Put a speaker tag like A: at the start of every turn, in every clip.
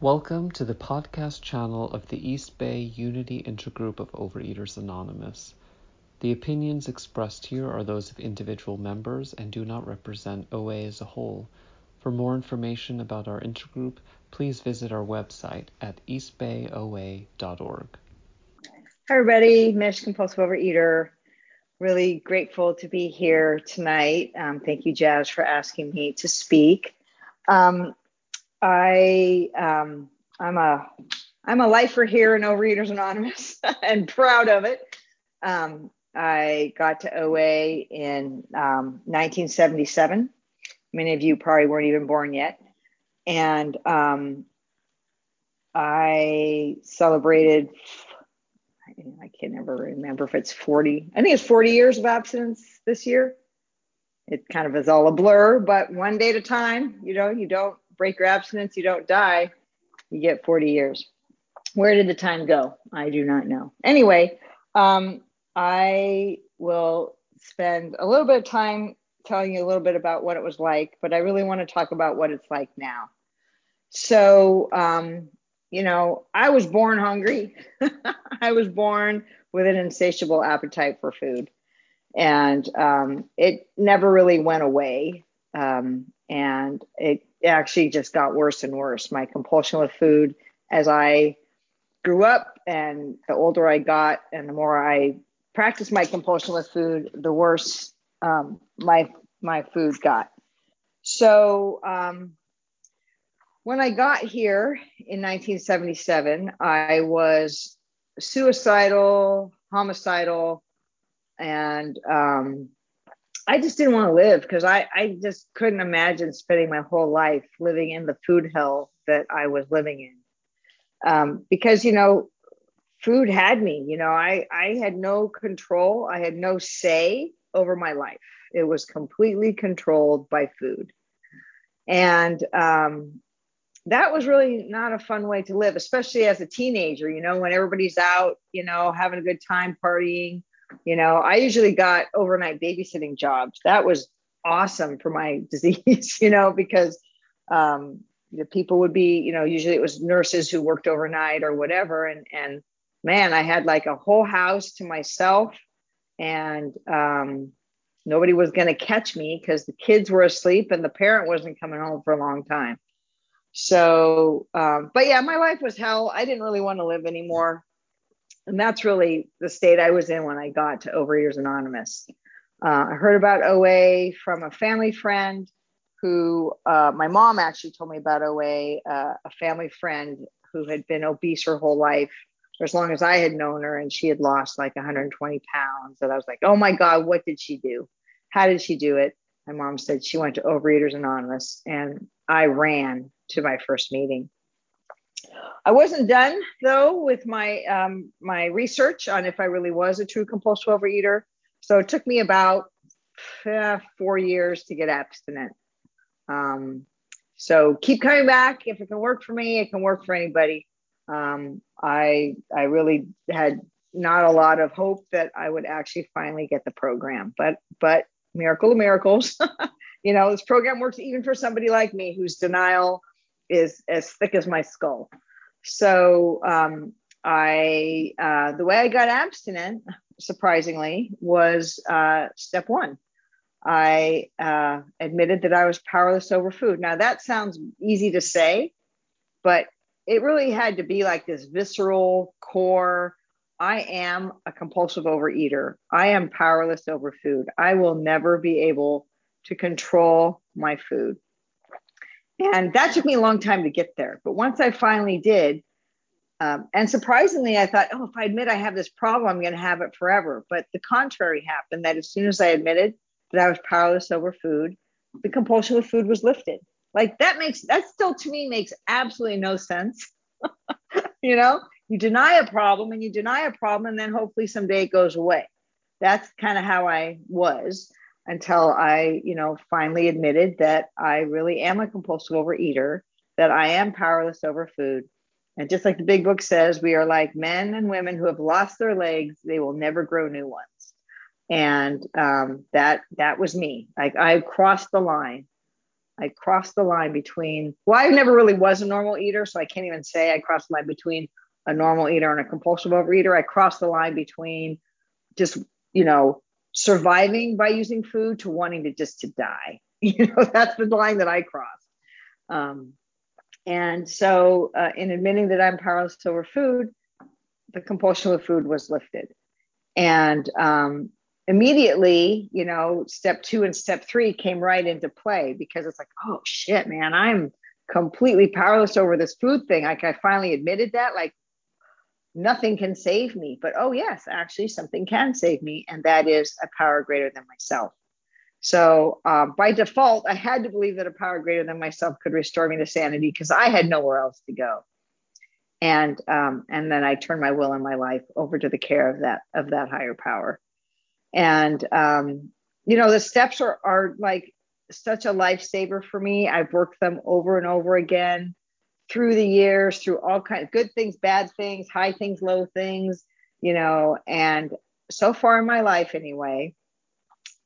A: Welcome to the podcast channel of the East Bay Unity Intergroup of Overeaters Anonymous. The opinions expressed here are those of individual members and do not represent OA as a whole. For more information about our intergroup, please visit our website at eastbayoa.org.
B: Hi, everybody. Mish, compulsive overeater. Really grateful to be here tonight. Um, thank you, Jazz, for asking me to speak. Um, I um, I'm a I'm a lifer here in Overeaters Anonymous and proud of it. Um, I got to OA in um, 1977. Many of you probably weren't even born yet, and um, I celebrated. I can never remember if it's 40. I think it's 40 years of abstinence this year. It kind of is all a blur, but one day at a time. You know, you don't break your abstinence, you don't die, you get 40 years. Where did the time go? I do not know. Anyway, um, I will spend a little bit of time telling you a little bit about what it was like, but I really want to talk about what it's like now. So, um, you know, I was born hungry. I was born with an insatiable appetite for food. And um, it never really went away. Um, and it actually just got worse and worse. My compulsion with food as I grew up and the older I got and the more I practiced my compulsion with food, the worse um, my my food got. So um, when I got here in 1977, I was suicidal, homicidal, and um, I just didn't want to live because I, I just couldn't imagine spending my whole life living in the food hell that I was living in. Um, because, you know, food had me, you know, I, I had no control, I had no say over my life. It was completely controlled by food. And um, that was really not a fun way to live, especially as a teenager, you know, when everybody's out, you know, having a good time partying you know, I usually got overnight babysitting jobs. That was awesome for my disease, you know, because um, the people would be, you know, usually it was nurses who worked overnight or whatever. And, and man, I had like a whole house to myself and um, nobody was going to catch me because the kids were asleep and the parent wasn't coming home for a long time. So, um, but yeah, my life was hell. I didn't really want to live anymore and that's really the state I was in when I got to Overeaters Anonymous. Uh, I heard about OA from a family friend who, uh, my mom actually told me about OA, uh, a family friend who had been obese her whole life, for as long as I had known her, and she had lost like 120 pounds. And I was like, oh my God, what did she do? How did she do it? My mom said she went to Overeaters Anonymous, and I ran to my first meeting. I wasn't done though with my um, my research on if I really was a true compulsive overeater. So it took me about uh, four years to get abstinent. Um, so keep coming back. If it can work for me, it can work for anybody. Um, I I really had not a lot of hope that I would actually finally get the program, but but miracle of miracles, you know, this program works even for somebody like me whose denial is as thick as my skull. So um, I, uh, the way I got abstinent, surprisingly, was uh, step one. I uh, admitted that I was powerless over food. Now that sounds easy to say, but it really had to be like this visceral core. I am a compulsive overeater. I am powerless over food. I will never be able to control my food. And that took me a long time to get there. But once I finally did, um, and surprisingly, I thought, oh, if I admit I have this problem, I'm going to have it forever. But the contrary happened that as soon as I admitted that I was powerless over food, the compulsion with food was lifted. Like that makes, that still to me makes absolutely no sense. you know, you deny a problem and you deny a problem, and then hopefully someday it goes away. That's kind of how I was until I, you know, finally admitted that I really am a compulsive overeater, that I am powerless over food. And just like the big book says, we are like men and women who have lost their legs, they will never grow new ones. And um, that that was me. Like I crossed the line. I crossed the line between, well, I never really was a normal eater, so I can't even say I crossed the line between a normal eater and a compulsive overeater. I crossed the line between just, you know, surviving by using food to wanting to just to die. You know, that's the line that I crossed. Um, and so, uh, in admitting that I'm powerless over food, the compulsion with food was lifted. And um, immediately, you know, step two and step three came right into play because it's like, oh shit, man, I'm completely powerless over this food thing. Like I finally admitted that, like nothing can save me. But oh yes, actually something can save me, and that is a power greater than myself. So uh, by default, I had to believe that a power greater than myself could restore me to sanity because I had nowhere else to go. And um, and then I turned my will and my life over to the care of that of that higher power. And, um, you know, the steps are, are like such a lifesaver for me. I've worked them over and over again through the years, through all kinds of good things, bad things, high things, low things, you know, and so far in my life anyway,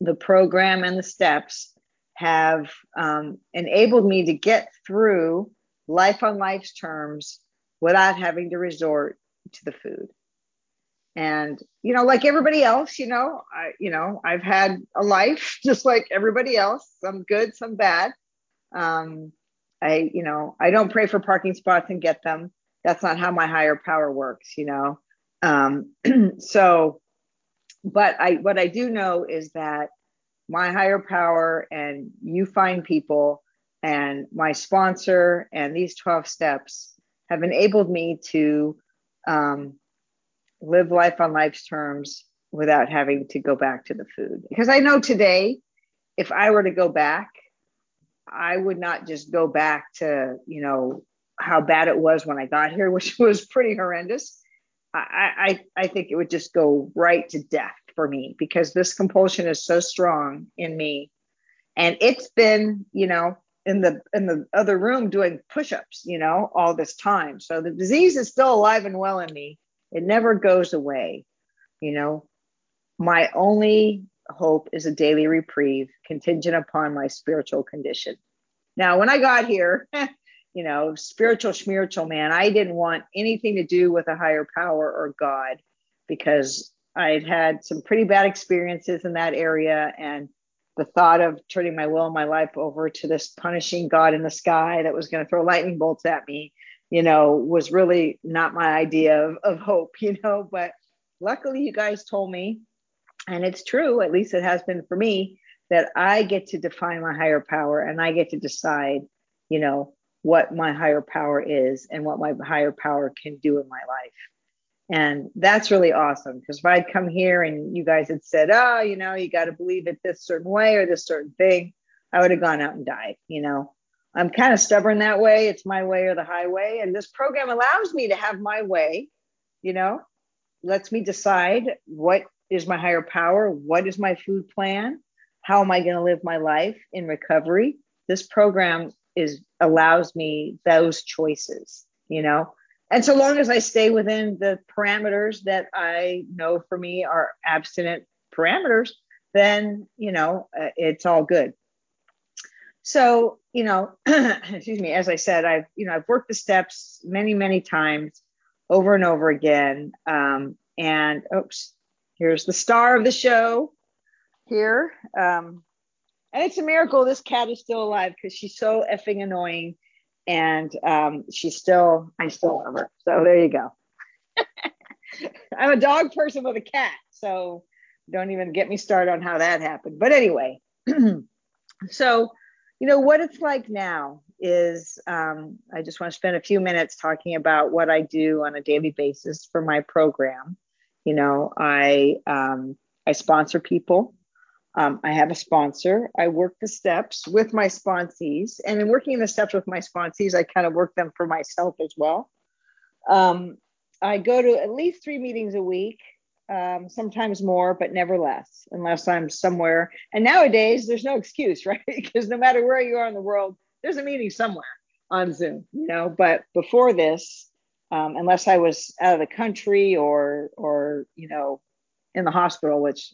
B: the program and the steps have um, enabled me to get through life on life's terms without having to resort to the food. And you know like everybody else you know i you know i've had a life just like everybody else some good some bad. Um i you know i don't pray for parking spots and get them that's not how my higher power works you know um so but i what i do know is that my higher power and you find people and my sponsor and these 12 steps have enabled me to um, live life on life's terms without having to go back to the food. Because I know today, if I were to go back, I would not just go back to, you know, how bad it was when I got here, which was pretty horrendous. I, I, I think it would just go right to death for me because this compulsion is so strong in me. And it's been, you know, in the in the other room doing push-ups, you know, all this time. So the disease is still alive and well in me it never goes away. You know, my only hope is a daily reprieve contingent upon my spiritual condition. Now, when I got here, you know, spiritual spiritual man, I didn't want anything to do with a higher power or God because I'd had some pretty bad experiences in that area. And the thought of turning my will and my life over to this punishing God in the sky that was going to throw lightning bolts at me you know, was really not my idea of, of hope, you know. But luckily, you guys told me, and it's true, at least it has been for me, that I get to define my higher power and I get to decide, you know, what my higher power is and what my higher power can do in my life. And that's really awesome because if I'd come here and you guys had said, oh, you know, you got to believe it this certain way or this certain thing, I would have gone out and died, you know. I'm kind of stubborn that way. It's my way or the highway. And this program allows me to have my way, you know, lets me decide what is my higher power, what is my food plan, how am I going to live my life in recovery. This program is allows me those choices, you know. And so long as I stay within the parameters that I know for me are abstinent parameters, then, you know, uh, it's all good. So, you know, excuse me, as I said, I've, you know, I've worked the steps many, many times over and over again. Um, and oops, here's the star of the show here. Um, and it's a miracle this cat is still alive because she's so effing annoying. And um, she's still, I still love her. So there you go. I'm a dog person with a cat. So don't even get me started on how that happened. But anyway, so you know what it's like now is um, i just want to spend a few minutes talking about what i do on a daily basis for my program you know i um, i sponsor people um, i have a sponsor i work the steps with my sponsees and in working the steps with my sponsees i kind of work them for myself as well um, i go to at least three meetings a week um, sometimes more, but never less, unless I'm somewhere. And nowadays, there's no excuse, right? because no matter where you are in the world, there's a meeting somewhere on Zoom, you know. But before this, um, unless I was out of the country or, or you know, in the hospital, which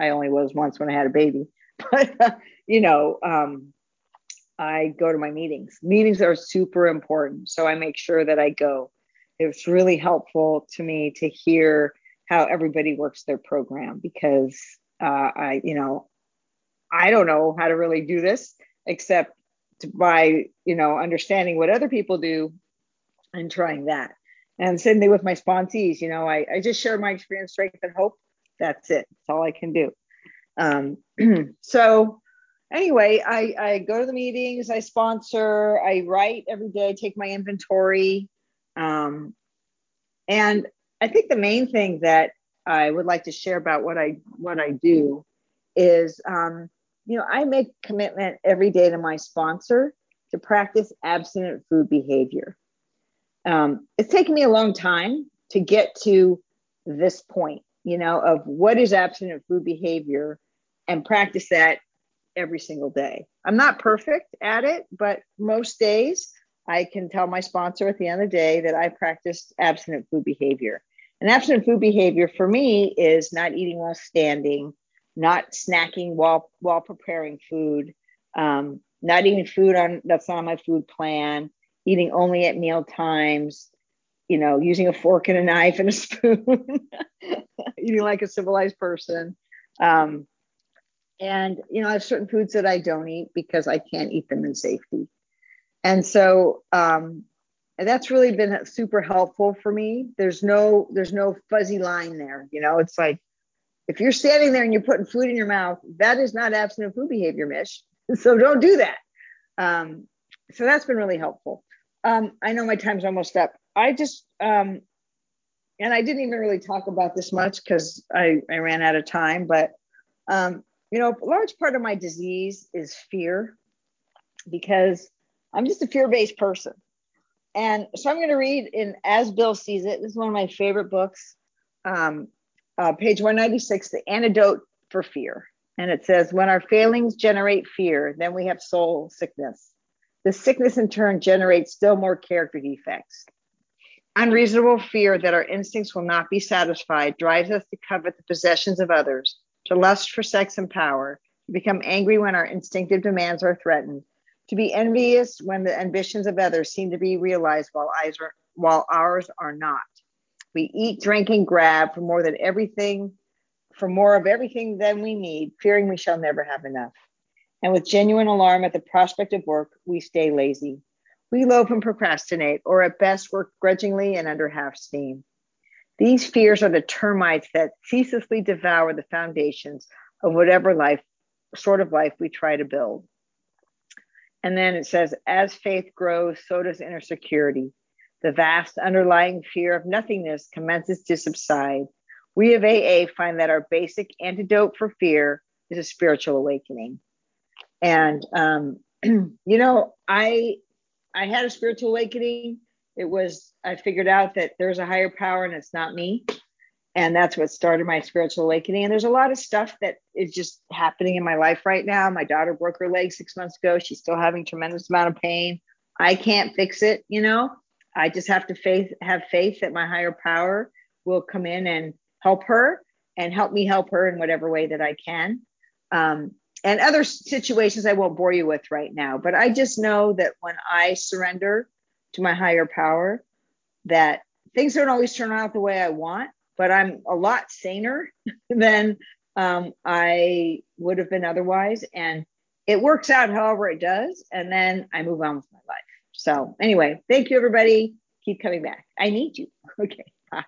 B: I only was once when I had a baby, but uh, you know, um, I go to my meetings. Meetings are super important. So I make sure that I go. It's really helpful to me to hear how everybody works their program because uh, I, you know, I don't know how to really do this except by, you know, understanding what other people do and trying that. And same thing with my sponsees. You know, I, I just share my experience, strength, and hope. That's it. That's all I can do. Um, so anyway, I, I go to the meetings, I sponsor, I write every day, take my inventory. Um, and I think the main thing that I would like to share about what I what I do is um, you know, I make commitment every day to my sponsor to practice abstinent food behavior. Um, it's taken me a long time to get to this point, you know, of what is abstinent food behavior and practice that every single day. I'm not perfect at it, but most days I can tell my sponsor at the end of the day that I practiced abstinent food behavior. And abstinent food behavior for me is not eating while standing, not snacking while while preparing food, um, not eating food on that's not on my food plan, eating only at meal times, you know, using a fork and a knife and a spoon, eating like a civilized person. Um, and you know, I have certain foods that I don't eat because I can't eat them in safety. And so um, and that's really been super helpful for me. There's no there's no fuzzy line there. You know, it's like if you're standing there and you're putting food in your mouth, that is not abstinent food behavior, Mish. So don't do that. Um, so that's been really helpful. Um, I know my time's almost up. I just um, and I didn't even really talk about this much because I, I ran out of time, but um, you know, a large part of my disease is fear because I'm just a fear-based person. And so I'm going to read in As Bill Sees It. This is one of my favorite books. Um, uh, page 196, The Antidote for Fear. And it says, When our failings generate fear, then we have soul sickness. The sickness in turn generates still more character defects. Unreasonable fear that our instincts will not be satisfied drives us to covet the possessions of others to lust for sex and power, to become angry when our instinctive demands are threatened, to be envious when the ambitions of others seem to be realized while, are, while ours are not. We eat, drink, and grab for more than everything, for more of everything than we need, fearing we shall never have enough. And with genuine alarm at the prospect of work, we stay lazy. We loaf and procrastinate, or at best work grudgingly and under half steam. These fears are the termites that ceaselessly devour the foundations of whatever life, sort of life we try to build. And then it says, as faith grows, so does inner security. The vast underlying fear of nothingness commences to subside. We of AA find that our basic antidote for fear is a spiritual awakening. And um, you know, I I had a spiritual awakening. It was i figured out that there's a higher power and it's not me. And that's what started my spiritual awakening. And there's a lot of stuff that is just happening in my life right now. My daughter broke her leg six months ago. She's still having tremendous amount of pain. I can't fix it you know? I just have to faith have faith that my higher power will come in and help her and help me help her in whatever way that i can. Um, and other situations i won't bore you with right now but i just know that when i surrender to my higher power that things don't always turn out the way I want, but I'm a lot saner than um, I would have been otherwise. And it works out however it does. And then I move on with my life. So, anyway, thank you, everybody. Keep coming back. I need you. Okay. Bye.